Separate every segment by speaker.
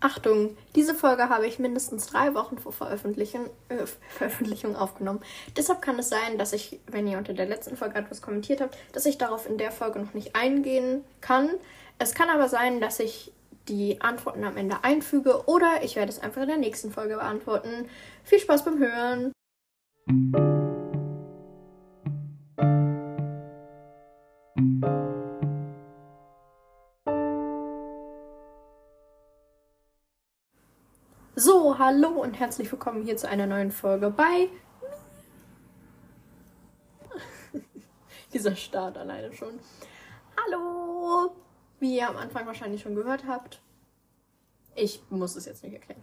Speaker 1: Achtung, diese Folge habe ich mindestens drei Wochen vor Veröffentlichung, äh, Veröffentlichung aufgenommen. Deshalb kann es sein, dass ich, wenn ihr unter der letzten Folge etwas kommentiert habt, dass ich darauf in der Folge noch nicht eingehen kann. Es kann aber sein, dass ich die Antworten am Ende einfüge oder ich werde es einfach in der nächsten Folge beantworten. Viel Spaß beim Hören! Hallo und herzlich willkommen hier zu einer neuen Folge bei Dieser Start alleine schon. Hallo! Wie ihr am Anfang wahrscheinlich schon gehört habt. Ich muss es jetzt nicht erklären.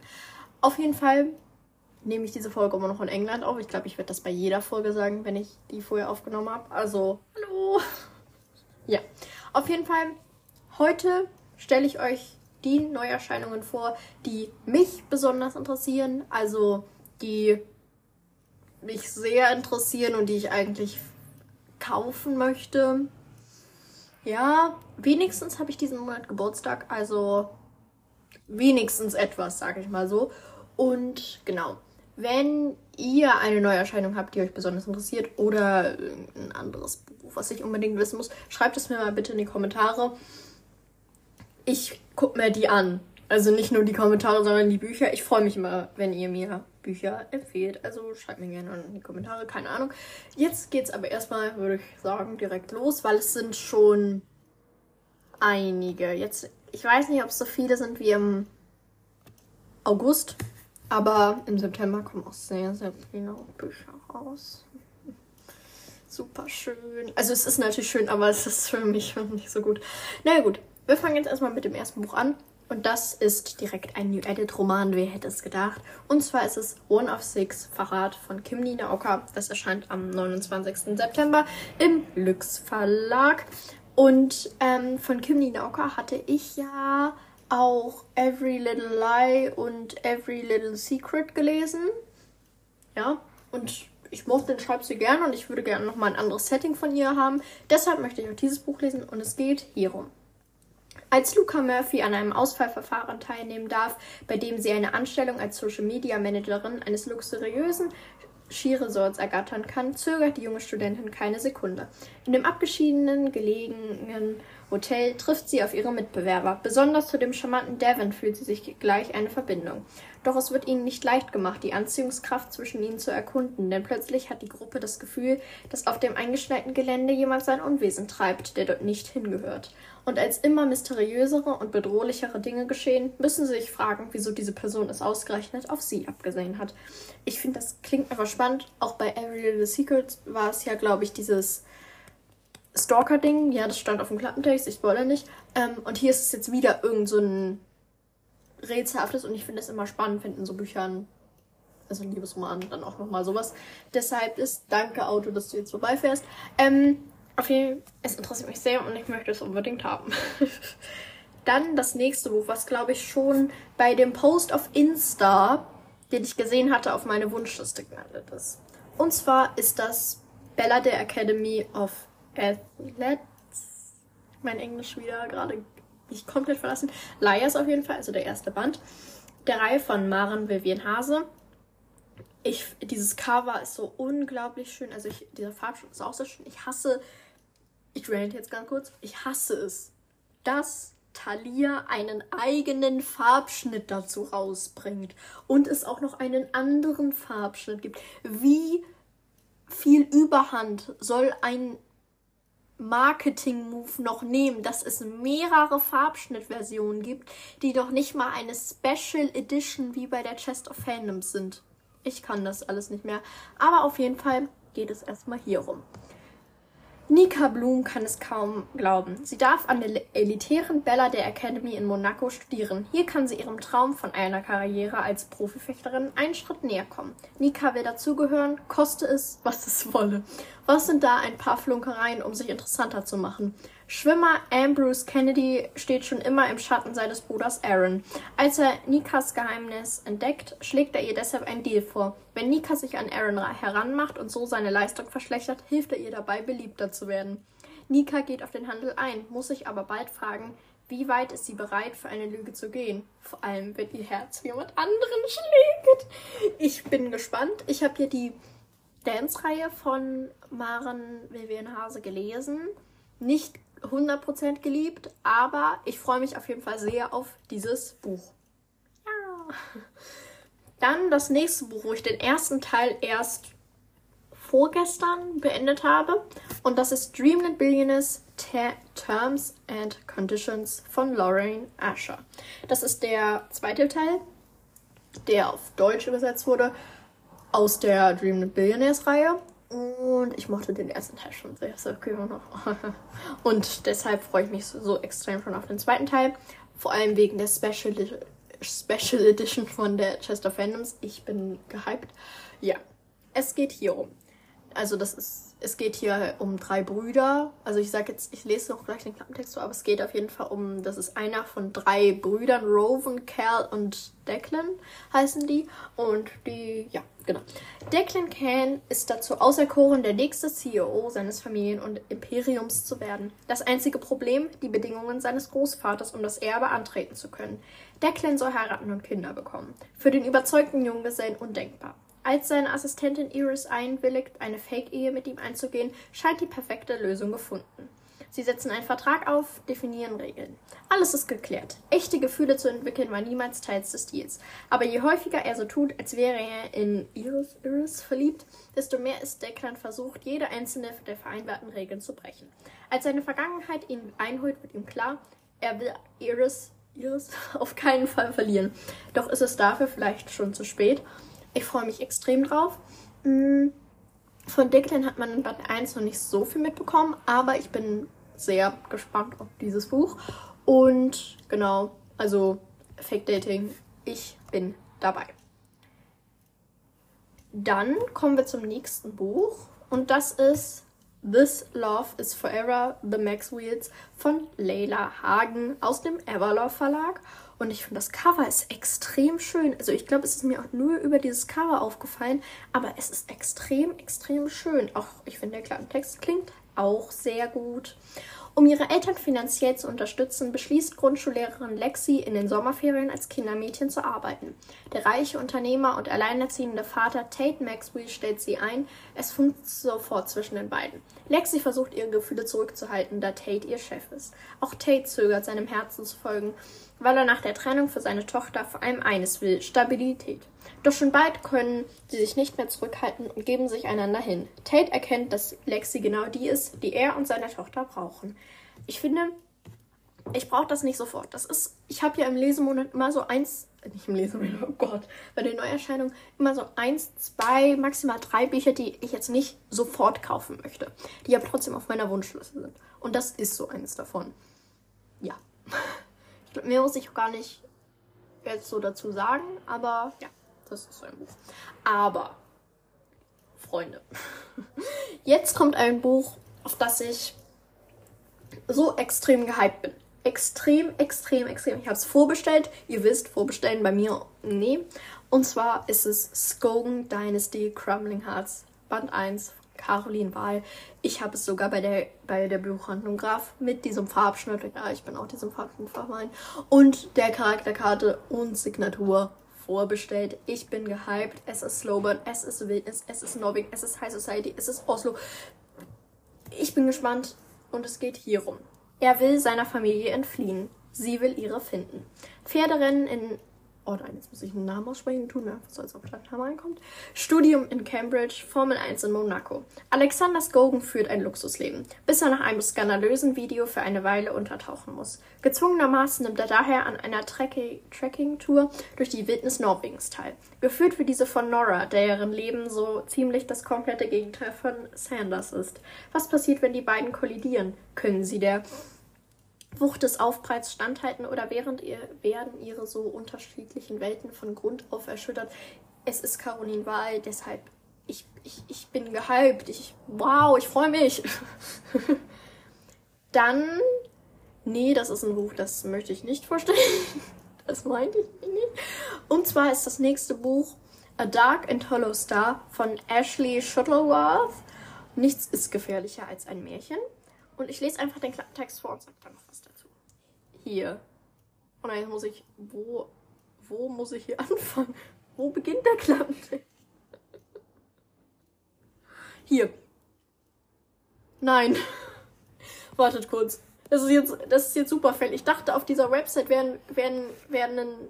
Speaker 1: Auf jeden Fall nehme ich diese Folge immer noch in England auf. Ich glaube, ich werde das bei jeder Folge sagen, wenn ich die vorher aufgenommen habe. Also, hallo! Ja, auf jeden Fall, heute stelle ich euch die Neuerscheinungen vor, die mich besonders interessieren, also die mich sehr interessieren und die ich eigentlich kaufen möchte. Ja, wenigstens habe ich diesen Monat Geburtstag, also wenigstens etwas, sage ich mal so. Und genau, wenn ihr eine Neuerscheinung habt, die euch besonders interessiert oder ein anderes Buch, was ich unbedingt wissen muss, schreibt es mir mal bitte in die Kommentare ich gucke mir die an. Also nicht nur die Kommentare, sondern die Bücher. Ich freue mich immer, wenn ihr mir Bücher empfehlt. Also schreibt mir gerne in die Kommentare, keine Ahnung. Jetzt geht's aber erstmal, würde ich sagen, direkt los, weil es sind schon einige. Jetzt, ich weiß nicht, ob es so viele sind wie im August, aber im September kommen auch sehr, sehr viele Bücher raus. Super schön. Also es ist natürlich schön, aber es ist für mich nicht so gut. naja, gut. Wir fangen jetzt erstmal mit dem ersten Buch an. Und das ist direkt ein New Edit Roman, wer hätte es gedacht. Und zwar ist es One of Six, Verrat von Kim Ninaoka. Das erscheint am 29. September im Lux Verlag. Und ähm, von Kim Ninaoka hatte ich ja auch Every Little Lie und Every Little Secret gelesen. Ja, und ich mochte den Schreibstil gerne und ich würde gerne nochmal ein anderes Setting von ihr haben. Deshalb möchte ich auch dieses Buch lesen und es geht hierum. Als Luca Murphy an einem Ausfallverfahren teilnehmen darf, bei dem sie eine Anstellung als Social Media Managerin eines luxuriösen Skiresorts ergattern kann, zögert die junge Studentin keine Sekunde. In dem abgeschiedenen, gelegenen Hotel trifft sie auf ihre Mitbewerber. Besonders zu dem charmanten Devon fühlt sie sich gleich eine Verbindung. Doch es wird ihnen nicht leicht gemacht, die Anziehungskraft zwischen ihnen zu erkunden, denn plötzlich hat die Gruppe das Gefühl, dass auf dem eingeschneiten Gelände jemand sein Unwesen treibt, der dort nicht hingehört. Und als immer mysteriösere und bedrohlichere Dinge geschehen, müssen sie sich fragen, wieso diese Person es ausgerechnet auf sie abgesehen hat. Ich finde, das klingt einfach spannend. Auch bei Every Little Secret war es ja, glaube ich, dieses Stalker-Ding. Ja, das stand auf dem Klappentext, ich spoilere nicht. Ähm, und hier ist es jetzt wieder irgend so ein rätselhaftes und ich finde es immer spannend, finden so Büchern, also Liebesroman, dann auch nochmal sowas. Deshalb ist danke Auto, dass du jetzt vorbeifährst. Ähm, auf jeden Fall, es interessiert mich sehr und ich möchte es unbedingt haben. dann das nächste Buch, was glaube ich schon bei dem Post auf Insta, den ich gesehen hatte, auf meine Wunschliste gelandet ist. Und zwar ist das Bella the Academy of Athletes. Mein Englisch wieder gerade nicht komplett verlassen. Liars auf jeden Fall, also der erste Band. Der Reihe von Maren Vivian Hase. Ich, dieses Cover ist so unglaublich schön. Also ich, dieser Farbschnitt ist auch so schön. Ich hasse, ich rant jetzt ganz kurz, ich hasse es, dass Thalia einen eigenen Farbschnitt dazu rausbringt und es auch noch einen anderen Farbschnitt gibt. Wie viel Überhand soll ein Marketing-Move noch nehmen, dass es mehrere Farbschnittversionen gibt, die doch nicht mal eine Special Edition wie bei der Chest of Fandoms sind. Ich kann das alles nicht mehr. Aber auf jeden Fall geht es erstmal hier rum. Nika Blum kann es kaum glauben. Sie darf an der elitären Bella der Academy in Monaco studieren. Hier kann sie ihrem Traum von einer Karriere als Profifechterin einen Schritt näher kommen. Nika will dazugehören, koste es, was es wolle. Was sind da ein paar Flunkereien, um sich interessanter zu machen? Schwimmer Ambrose Kennedy steht schon immer im Schatten seines Bruders Aaron. Als er Nikas Geheimnis entdeckt, schlägt er ihr deshalb einen Deal vor. Wenn Nika sich an Aaron heranmacht und so seine Leistung verschlechtert, hilft er ihr dabei, beliebter zu werden. Nika geht auf den Handel ein, muss sich aber bald fragen, Wie weit ist sie bereit, für eine Lüge zu gehen? Vor allem, wenn ihr Herz jemand anderen schlägt. Ich bin gespannt. Ich habe hier die Dance-Reihe von Maren Vivian Hase gelesen. Nicht 100% geliebt, aber ich freue mich auf jeden Fall sehr auf dieses Buch. Ja. Dann das nächste Buch, wo ich den ersten Teil erst vorgestern beendet habe. Und das ist Dreamland Billionaires Terms and Conditions von Lorraine Asher. Das ist der zweite Teil, der auf Deutsch übersetzt wurde, aus der Dreamland Billionaires Reihe. Und ich mochte den ersten Teil schon sehr, sehr noch. Und deshalb freue ich mich so, so, extrem schon auf den zweiten Teil. Vor allem wegen der Special, Special Edition von der Chester Fandoms. Ich bin gehypt. Ja, es geht hier um also das ist, es geht hier um drei Brüder. Also ich sage jetzt, ich lese noch gleich den Klappentext so, aber es geht auf jeden Fall um, das ist einer von drei Brüdern, Rowan, Cal und Declan heißen die. Und die, ja, genau. Declan Can ist dazu auserkoren, der nächste CEO seines Familien- und Imperiums zu werden. Das einzige Problem, die Bedingungen seines Großvaters, um das Erbe antreten zu können. Declan soll heiraten und Kinder bekommen. Für den überzeugten Junggesellen undenkbar. Als seine Assistentin Iris einwilligt, eine Fake-Ehe mit ihm einzugehen, scheint die perfekte Lösung gefunden. Sie setzen einen Vertrag auf, definieren Regeln. Alles ist geklärt. Echte Gefühle zu entwickeln war niemals Teil des Deals. Aber je häufiger er so tut, als wäre er in Iris, Iris verliebt, desto mehr ist Declan versucht, jede einzelne der vereinbarten Regeln zu brechen. Als seine Vergangenheit ihn einholt, wird ihm klar, er will Iris, Iris auf keinen Fall verlieren. Doch ist es dafür vielleicht schon zu spät ich freue mich extrem drauf. Mm, von Declan hat man in Band 1 noch nicht so viel mitbekommen, aber ich bin sehr gespannt auf dieses Buch. Und genau, also Fake Dating, ich bin dabei. Dann kommen wir zum nächsten Buch und das ist This Love is Forever, The Max Wheels von Leila Hagen aus dem Everlove Verlag. Und ich finde, das Cover ist extrem schön. Also ich glaube, es ist mir auch nur über dieses Cover aufgefallen, aber es ist extrem, extrem schön. Auch ich finde, der Klappentext klingt auch sehr gut. Um ihre Eltern finanziell zu unterstützen, beschließt Grundschullehrerin Lexi in den Sommerferien als Kindermädchen zu arbeiten. Der reiche Unternehmer und alleinerziehende Vater Tate Maxwell stellt sie ein. Es funkt sofort zwischen den beiden. Lexi versucht ihre Gefühle zurückzuhalten, da Tate ihr Chef ist. Auch Tate zögert, seinem Herzen zu folgen, weil er nach der Trennung für seine Tochter vor allem eines will, Stabilität. Doch schon bald können sie sich nicht mehr zurückhalten und geben sich einander hin. Tate erkennt, dass Lexi genau die ist, die er und seine Tochter brauchen. Ich finde, ich brauche das nicht sofort. Das ist, ich habe ja im Lesemonat immer so eins, äh, nicht im Lesemonat, oh Gott, bei den Neuerscheinungen immer so eins, zwei, maximal drei Bücher, die ich jetzt nicht sofort kaufen möchte, die aber trotzdem auf meiner Wunschliste sind. Und das ist so eins davon. Ja. Ich glaube, mehr muss ich auch gar nicht jetzt so dazu sagen, aber ja. Das ist so ein Buch. Aber, Freunde, jetzt kommt ein Buch, auf das ich so extrem gehypt bin. Extrem, extrem, extrem. Ich habe es vorbestellt. Ihr wisst, vorbestellen bei mir, nee. Und zwar ist es Skogan Dynasty Crumbling Hearts Band 1 Caroline Wahl. Ich habe es sogar bei der, bei der Buchhandlung Graf mit diesem Farbschnitt. Ja, ich bin auch diesem Farbschnitt vermeint. Und der Charakterkarte und Signatur vorbestellt. Ich bin gehypt. Es ist Slowburn, es ist Wildnis, es ist Nobbing, es ist High Society, es ist Oslo. Ich bin gespannt und es geht hierum. Er will seiner Familie entfliehen. Sie will ihre finden. Pferderennen in Oh nein, jetzt muss ich einen Namen aussprechen. Tun mir so, als ob Name reinkommt. Studium in Cambridge, Formel 1 in Monaco. Alexander Skogan führt ein Luxusleben, bis er nach einem skandalösen Video für eine Weile untertauchen muss. Gezwungenermaßen nimmt er daher an einer Trekking-Tour durch die Wildnis Norwegens teil. Geführt wird diese von Nora, deren Leben so ziemlich das komplette Gegenteil von Sanders ist. Was passiert, wenn die beiden kollidieren? Können sie der Wucht des Aufpreis standhalten oder während ihr, werden ihre so unterschiedlichen Welten von Grund auf erschüttert. Es ist Caroline Wahl, deshalb ich, ich, ich bin gehypt. Ich, wow, ich freue mich. Dann, nee, das ist ein Buch, das möchte ich nicht vorstellen. das meinte ich nicht. Und zwar ist das nächste Buch A Dark and Hollow Star von Ashley Shuttleworth. Nichts ist gefährlicher als ein Märchen. Und ich lese einfach den Text vor und sage dann noch was dazu. hier. Und jetzt muss ich, wo, wo muss ich hier anfangen? Wo beginnt der Klappentext? Hier. Nein. Wartet kurz. Das ist jetzt, das ist jetzt super fällig. Ich dachte, auf dieser Website wären, wären, wären ein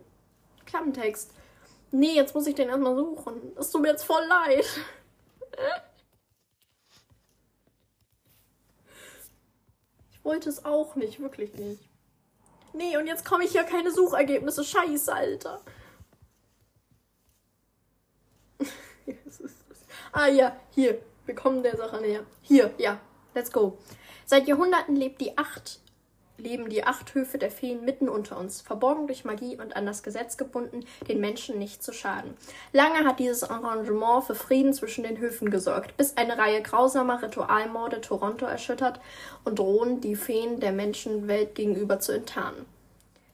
Speaker 1: Klappentext. Nee, jetzt muss ich den erstmal suchen. Das tut mir jetzt voll leid. Ich wollte es auch nicht, wirklich nicht. Nee, und jetzt komme ich hier keine Suchergebnisse. Scheiße, Alter. ah ja, hier. Wir kommen der Sache näher. Hier, ja. Let's go. Seit Jahrhunderten lebt die acht leben die acht Höfe der Feen mitten unter uns, verborgen durch Magie und an das Gesetz gebunden, den Menschen nicht zu schaden. Lange hat dieses Arrangement für Frieden zwischen den Höfen gesorgt, bis eine Reihe grausamer Ritualmorde Toronto erschüttert und drohen, die Feen der Menschenwelt gegenüber zu enttarnen.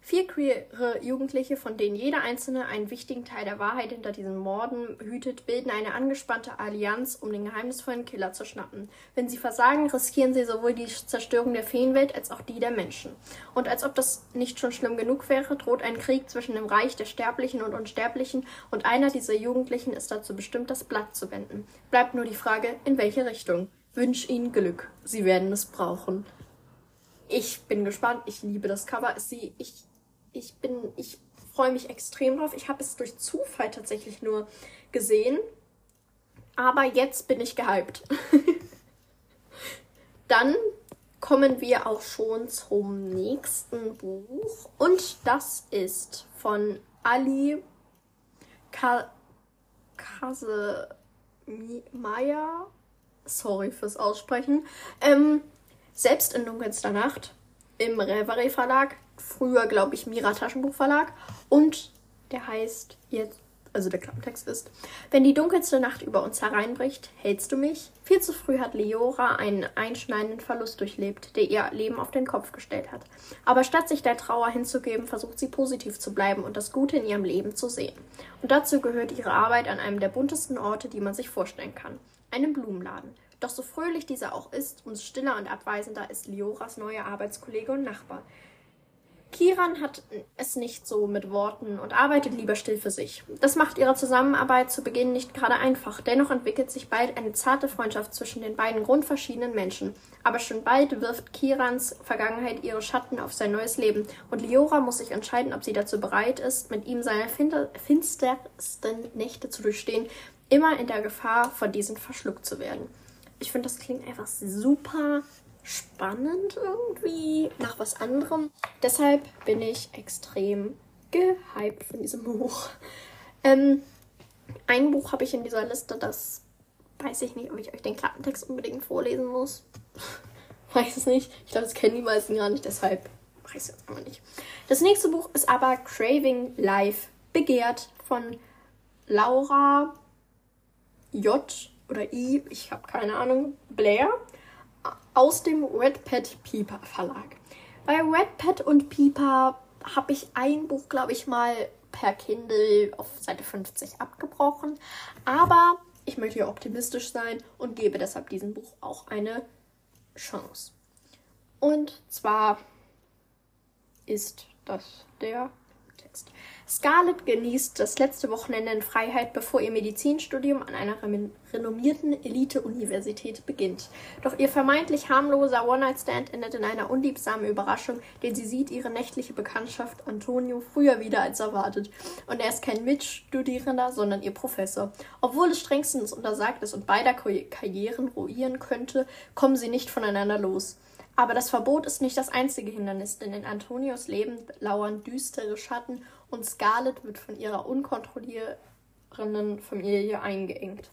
Speaker 1: Vier queere Jugendliche, von denen jeder einzelne einen wichtigen Teil der Wahrheit hinter diesen Morden hütet, bilden eine angespannte Allianz, um den geheimnisvollen Killer zu schnappen. Wenn sie versagen, riskieren sie sowohl die Zerstörung der Feenwelt als auch die der Menschen. Und als ob das nicht schon schlimm genug wäre, droht ein Krieg zwischen dem Reich der Sterblichen und Unsterblichen, und einer dieser Jugendlichen ist dazu bestimmt, das Blatt zu wenden. Bleibt nur die Frage, in welche Richtung. Wünsch ihnen Glück. Sie werden es brauchen. Ich bin gespannt. Ich liebe das Cover. Sie, ich ich bin, ich freue mich extrem drauf. Ich habe es durch Zufall tatsächlich nur gesehen. Aber jetzt bin ich gehypt. Dann kommen wir auch schon zum nächsten Buch. Und das ist von Ali Ka Kasemaya. Sorry fürs Aussprechen. Ähm, selbst in dunkelster Nacht im Reverie Verlag früher, glaube ich, Mira Taschenbuchverlag. Und der heißt jetzt, also der Klappentext ist, wenn die dunkelste Nacht über uns hereinbricht, hältst du mich? Viel zu früh hat Leora einen einschneidenden Verlust durchlebt, der ihr Leben auf den Kopf gestellt hat. Aber statt sich der Trauer hinzugeben, versucht sie positiv zu bleiben und das Gute in ihrem Leben zu sehen. Und dazu gehört ihre Arbeit an einem der buntesten Orte, die man sich vorstellen kann. Einem Blumenladen. Doch so fröhlich dieser auch ist, umso stiller und abweisender ist Lioras neuer Arbeitskollege und Nachbar, Kiran hat es nicht so mit Worten und arbeitet lieber still für sich. Das macht ihre Zusammenarbeit zu Beginn nicht gerade einfach. Dennoch entwickelt sich bald eine zarte Freundschaft zwischen den beiden grundverschiedenen Menschen. Aber schon bald wirft Kirans Vergangenheit ihre Schatten auf sein neues Leben und Liora muss sich entscheiden, ob sie dazu bereit ist, mit ihm seine finstersten Nächte zu durchstehen, immer in der Gefahr, von diesen verschluckt zu werden. Ich finde, das klingt einfach super spannend irgendwie, nach was anderem. Deshalb bin ich extrem gehypt von diesem Buch. Ähm, ein Buch habe ich in dieser Liste, das weiß ich nicht, ob ich euch den Klappentext unbedingt vorlesen muss. weiß es nicht. Ich glaube, das kennen die meisten gar nicht, deshalb weiß ich es jetzt aber nicht. Das nächste Buch ist aber Craving Life Begehrt von Laura J. oder I, ich habe keine Ahnung, Blair aus dem Redpad Pieper Verlag. Bei Redpad und Pieper habe ich ein Buch, glaube ich, mal per Kindle auf Seite 50 abgebrochen. Aber ich möchte ja optimistisch sein und gebe deshalb diesem Buch auch eine Chance. Und zwar ist das der Text. Scarlett genießt das letzte Wochenende in Freiheit, bevor ihr Medizinstudium an einer renommierten Elite-Universität beginnt. Doch ihr vermeintlich harmloser One-Night-Stand endet in einer unliebsamen Überraschung, denn sie sieht ihre nächtliche Bekanntschaft Antonio früher wieder als erwartet. Und er ist kein Mitstudierender, sondern ihr Professor. Obwohl es strengstens untersagt ist und beider Karrieren ruinieren könnte, kommen sie nicht voneinander los. Aber das Verbot ist nicht das einzige Hindernis, denn in Antonios Leben lauern düstere Schatten und Scarlett wird von ihrer unkontrollierenden Familie eingeengt.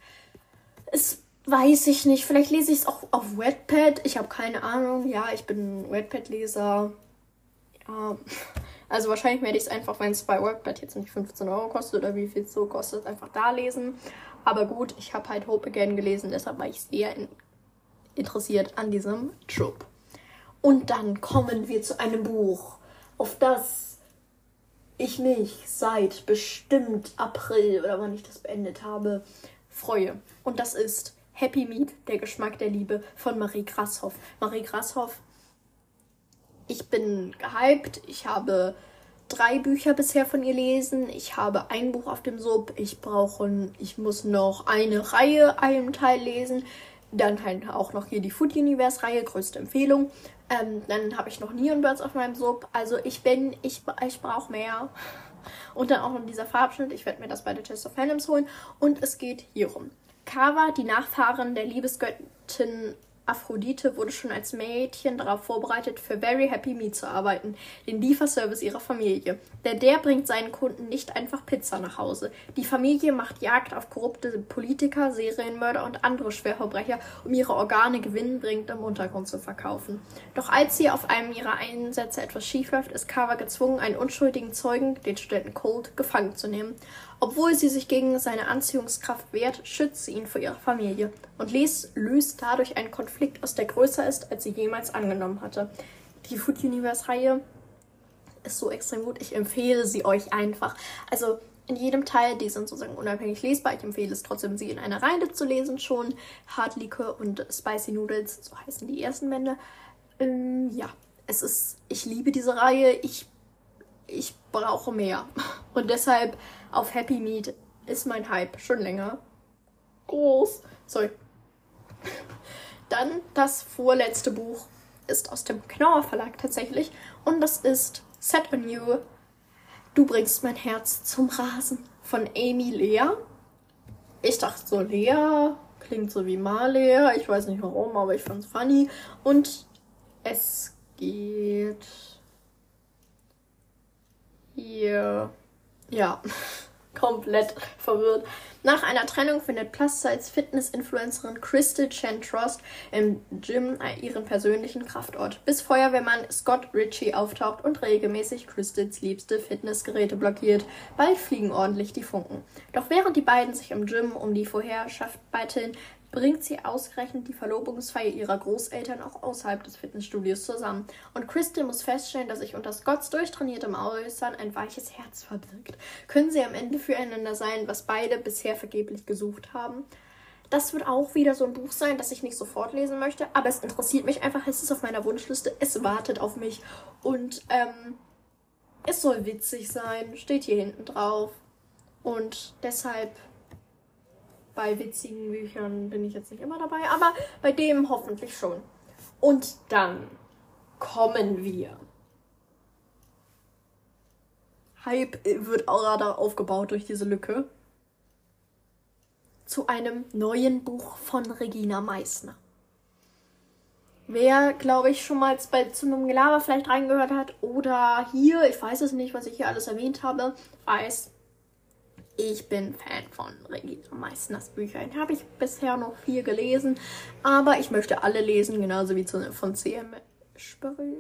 Speaker 1: Es weiß ich nicht, vielleicht lese ich es auch auf Wetpad. Ich habe keine Ahnung. Ja, ich bin Wetpad-Leser. Ja, also wahrscheinlich werde ich es einfach, wenn es bei Wetpad jetzt nicht 15 Euro kostet oder wie viel es so kostet, einfach da lesen. Aber gut, ich habe halt Hope Again gelesen, deshalb war ich sehr in interessiert an diesem Trope. Und dann kommen wir zu einem Buch, auf das ich mich seit bestimmt April oder wann ich das beendet habe, freue. Und das ist Happy Meat, der Geschmack der Liebe von Marie Grashoff. Marie Grashoff, ich bin gehypt. Ich habe drei Bücher bisher von ihr lesen. Ich habe ein Buch auf dem Sub. Ich brauche, ich muss noch eine Reihe, einen Teil lesen. Dann halt auch noch hier die Food Universe Reihe, größte Empfehlung. Ähm, dann habe ich noch Neon Birds auf meinem Sub. Also ich bin, ich, ich brauche mehr. Und dann auch noch dieser Farbschnitt. Ich werde mir das bei der Chest of Fandoms holen. Und es geht hierum. Kava, die Nachfahrin der Liebesgöttin Aphrodite wurde schon als Mädchen darauf vorbereitet, für Very Happy Me zu arbeiten, den Lieferservice ihrer Familie. Denn der bringt seinen Kunden nicht einfach Pizza nach Hause. Die Familie macht Jagd auf korrupte Politiker, Serienmörder und andere Schwerverbrecher, um ihre Organe gewinnbringend im Untergrund zu verkaufen. Doch als sie auf einem ihrer Einsätze etwas schiefläuft, ist Carver gezwungen, einen unschuldigen Zeugen, den Studenten Cold, gefangen zu nehmen. Obwohl sie sich gegen seine Anziehungskraft wehrt, schützt sie ihn vor ihrer Familie und löst dadurch einen Konflikt aus, der größer ist, als sie jemals angenommen hatte. Die Food Universe-Reihe ist so extrem gut. Ich empfehle sie euch einfach. Also in jedem Teil, die sind sozusagen unabhängig lesbar. Ich empfehle es trotzdem, sie in einer Reihe zu lesen schon. Hardliquor und Spicy Noodles, so heißen die ersten Bände. Ähm, ja, es ist, ich liebe diese Reihe. Ich, ich brauche mehr. Und deshalb auf Happy Meat ist mein Hype schon länger groß. Sorry. Dann das vorletzte Buch ist aus dem Knauer Verlag tatsächlich und das ist Set on You. Du bringst mein Herz zum Rasen von Amy Lea. Ich dachte so, Lea klingt so wie Marlea. Ich weiß nicht warum, aber ich fand's funny. Und es geht hier ja, komplett verwirrt. Nach einer Trennung findet Plus-Size-Fitness-Influencerin Crystal Chen Trost im Gym ihren persönlichen Kraftort, bis Feuerwehrmann Scott Ritchie auftaucht und regelmäßig Crystals liebste Fitnessgeräte blockiert. Bald fliegen ordentlich die Funken. Doch während die beiden sich im Gym um die Vorherrschaft betteln, bringt sie ausgerechnet die Verlobungsfeier ihrer Großeltern auch außerhalb des Fitnessstudios zusammen. Und Crystal muss feststellen, dass sich unter Scotts durchtrainiertem Äußern ein weiches Herz verbirgt. Können sie am Ende füreinander sein, was beide bisher vergeblich gesucht haben? Das wird auch wieder so ein Buch sein, das ich nicht sofort lesen möchte, aber es interessiert mich einfach. Es ist auf meiner Wunschliste, es wartet auf mich und ähm, es soll witzig sein, steht hier hinten drauf. Und deshalb bei witzigen Büchern bin ich jetzt nicht immer dabei, aber bei dem hoffentlich schon. Und dann kommen wir. Hype wird auch gerade aufgebaut durch diese Lücke. Zu einem neuen Buch von Regina Meissner. Wer, glaube ich, schon mal bei, zu einem Gelaber vielleicht reingehört hat oder hier, ich weiß es nicht, was ich hier alles erwähnt habe, weiß, ich bin Fan von Regina Meissners Büchern. Habe ich bisher noch vier gelesen, aber ich möchte alle lesen, genauso wie von C.M. Spörri.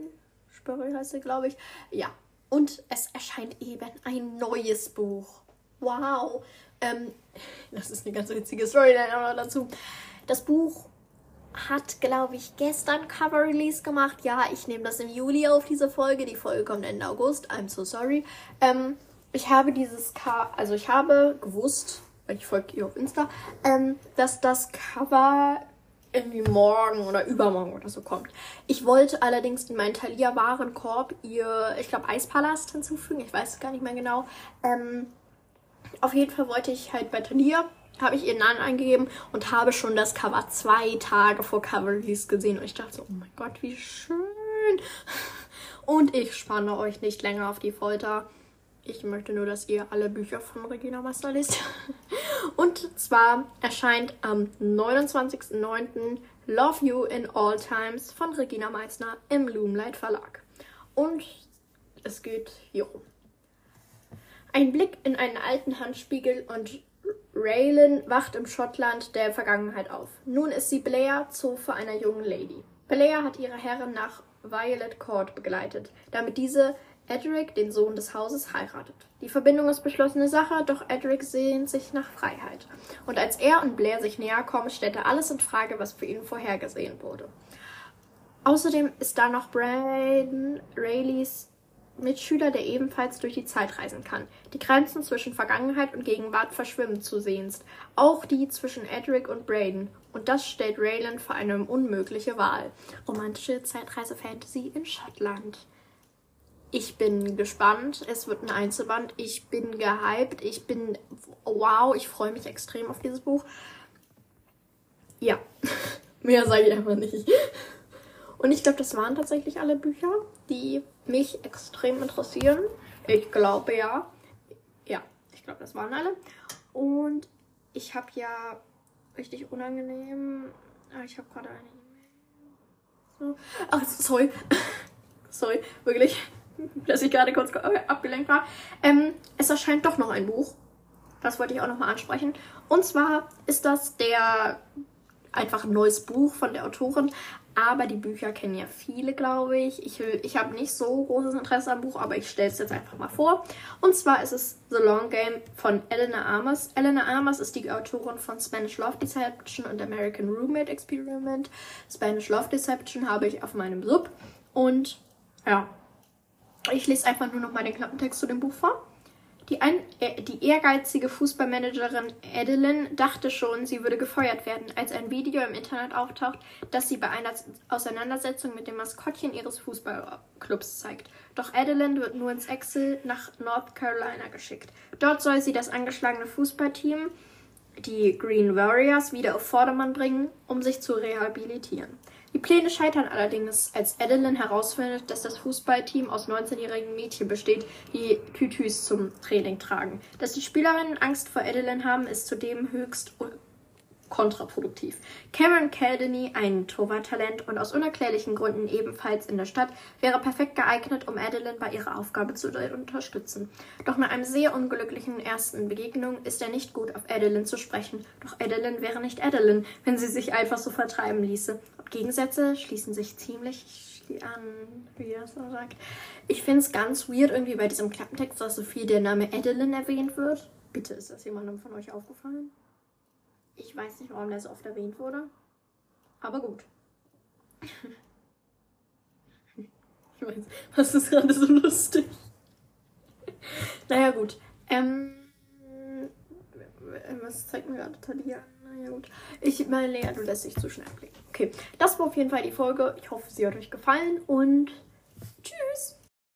Speaker 1: Spörri heißt sie, glaube ich. Ja, und es erscheint eben ein neues Buch. Wow. Ähm, das ist eine ganz witzige Storyline dazu. Das Buch hat, glaube ich, gestern Cover Release gemacht. Ja, ich nehme das im Juli auf, diese Folge. Die Folge kommt Ende August. I'm so sorry. Ähm, ich habe dieses Cover, also ich habe gewusst, weil ich folge ihr auf Insta, ähm, dass das Cover irgendwie morgen oder übermorgen oder so kommt. Ich wollte allerdings in meinen Thalia-Warenkorb ihr, ich glaube, Eispalast hinzufügen. Ich weiß es gar nicht mehr genau. Ähm, auf jeden Fall wollte ich halt bei Thalia, habe ich ihren Namen eingegeben und habe schon das Cover zwei Tage vor Cover Release gesehen. Und ich dachte so, oh mein Gott, wie schön. Und ich spanne euch nicht länger auf die Folter. Ich möchte nur, dass ihr alle Bücher von Regina Master liest. Und zwar erscheint am 29.09. Love You in All Times von Regina Meissner im Loomlight Verlag. Und es geht hier um. Ein Blick in einen alten Handspiegel und Raylan wacht im Schottland der Vergangenheit auf. Nun ist sie Blair, Zofe einer jungen Lady. Blair hat ihre Herren nach Violet Court begleitet, damit diese Edric, den Sohn des Hauses, heiratet. Die Verbindung ist beschlossene Sache, doch Edric sehnt sich nach Freiheit. Und als er und Blair sich näher kommen, stellt er alles in Frage, was für ihn vorhergesehen wurde. Außerdem ist da noch Braden, Rayleys Mitschüler, der ebenfalls durch die Zeit reisen kann. Die Grenzen zwischen Vergangenheit und Gegenwart verschwimmen zusehends. Auch die zwischen Edric und Braden. Und das stellt Raylan vor eine unmögliche Wahl. Romantische Zeitreise-Fantasy in Schottland. Ich bin gespannt. Es wird ein Einzelband. Ich bin gehypt. Ich bin. Wow, ich freue mich extrem auf dieses Buch. Ja, mehr sage ich einfach nicht. Und ich glaube, das waren tatsächlich alle Bücher, die mich extrem interessieren. Ich glaube ja. Ja, ich glaube, das waren alle. Und ich habe ja richtig unangenehm. Ah, ich habe gerade eine E-Mail. So. Ach, sorry. sorry, wirklich, dass ich gerade kurz abgelenkt war. Ähm, es erscheint doch noch ein Buch. Das wollte ich auch nochmal ansprechen. Und zwar ist das der einfach ein neues Buch von der Autorin. Aber die Bücher kennen ja viele, glaube ich. Ich, ich habe nicht so großes Interesse am Buch, aber ich stelle es jetzt einfach mal vor. Und zwar ist es The Long Game von Eleanor Amos. Eleanor Amos ist die Autorin von Spanish Love Deception und American Roommate Experiment. Spanish Love Deception habe ich auf meinem Sub. Und ja, ich lese einfach nur noch mal den Klappentext zu dem Buch vor. Die, ein, äh, die ehrgeizige Fußballmanagerin Adeline dachte schon, sie würde gefeuert werden, als ein Video im Internet auftaucht, das sie bei einer Auseinandersetzung mit dem Maskottchen ihres Fußballclubs zeigt. Doch Adeline wird nur ins Excel nach North Carolina geschickt. Dort soll sie das angeschlagene Fußballteam, die Green Warriors, wieder auf Vordermann bringen, um sich zu rehabilitieren. Die Pläne scheitern allerdings, als Adeline herausfindet, dass das Fußballteam aus 19-jährigen Mädchen besteht, die Tütüs zum Training tragen. Dass die Spielerinnen Angst vor Adeline haben, ist zudem höchst kontraproduktiv. Cameron Caldeny, ein Torwarttalent und aus unerklärlichen Gründen ebenfalls in der Stadt, wäre perfekt geeignet, um Adeline bei ihrer Aufgabe zu unterstützen. Doch nach einem sehr unglücklichen ersten Begegnung ist er nicht gut auf Adeline zu sprechen. Doch Adeline wäre nicht Adeline, wenn sie sich einfach so vertreiben ließe. Gegensätze schließen sich ziemlich an, wie er so sagt. Ich finde es ganz weird irgendwie bei diesem Klappentext, dass so viel der Name Adeline erwähnt wird. Bitte, ist das jemandem von euch aufgefallen? Ich weiß nicht, warum der so oft erwähnt wurde. Aber gut. ich weiß, was ist gerade so lustig? naja, gut. Ähm, was zeigt mir gerade Talia? Naja, gut. Ich meine, Lea, du lässt dich zu schnell blicken. Okay, das war auf jeden Fall die Folge. Ich hoffe, sie hat euch gefallen und tschüss.